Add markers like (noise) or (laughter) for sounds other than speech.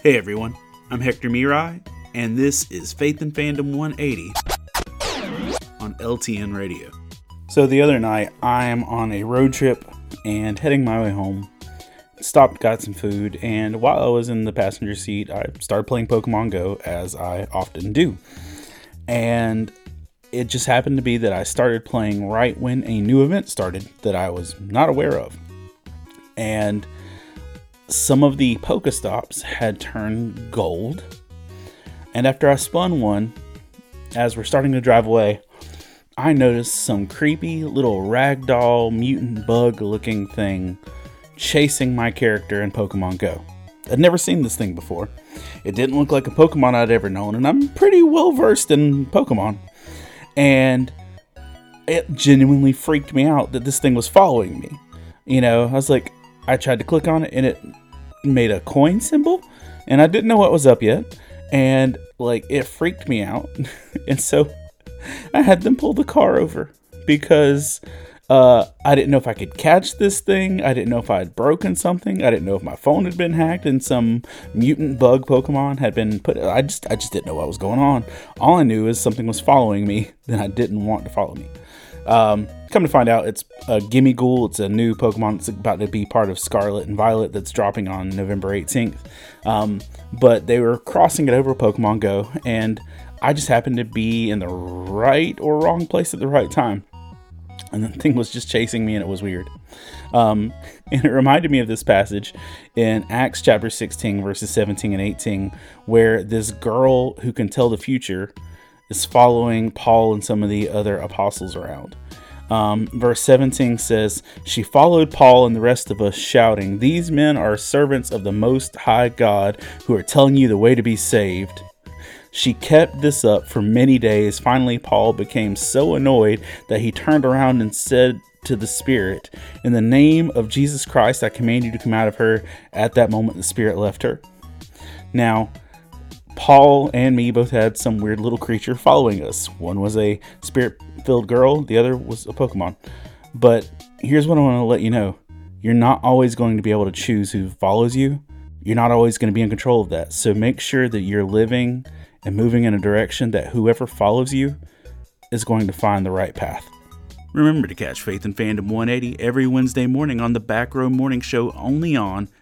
Hey everyone, I'm Hector Mirai, and this is Faith and Fandom 180 on LTN Radio. So the other night, I am on a road trip and heading my way home. Stopped, got some food, and while I was in the passenger seat, I started playing Pokemon Go as I often do. And it just happened to be that I started playing right when a new event started that I was not aware of. And some of the Pokestops had turned gold. And after I spun one, as we're starting to drive away, I noticed some creepy little ragdoll mutant bug looking thing chasing my character in Pokemon Go. I'd never seen this thing before. It didn't look like a Pokemon I'd ever known, and I'm pretty well versed in Pokemon. And it genuinely freaked me out that this thing was following me. You know, I was like, I tried to click on it and it made a coin symbol, and I didn't know what was up yet. And like, it freaked me out. (laughs) and so I had them pull the car over because uh, I didn't know if I could catch this thing. I didn't know if I had broken something. I didn't know if my phone had been hacked and some mutant bug Pokemon had been put. I just, I just didn't know what was going on. All I knew is something was following me that I didn't want to follow me. Um, come to find out, it's a Gimmighoul. It's a new Pokemon that's about to be part of Scarlet and Violet that's dropping on November 18th. Um, but they were crossing it over Pokemon Go, and I just happened to be in the right or wrong place at the right time and the thing was just chasing me and it was weird um, (laughs) and it reminded me of this passage in acts chapter 16 verses 17 and 18 where this girl who can tell the future is following paul and some of the other apostles around um, verse 17 says she followed paul and the rest of us shouting these men are servants of the most high god who are telling you the way to be saved she kept this up for many days. Finally, Paul became so annoyed that he turned around and said to the Spirit, In the name of Jesus Christ, I command you to come out of her. At that moment, the Spirit left her. Now, Paul and me both had some weird little creature following us. One was a spirit filled girl, the other was a Pokemon. But here's what I want to let you know you're not always going to be able to choose who follows you. You're not always going to be in control of that. So make sure that you're living and moving in a direction that whoever follows you is going to find the right path. Remember to catch Faith and Fandom 180 every Wednesday morning on the Back Row Morning Show only on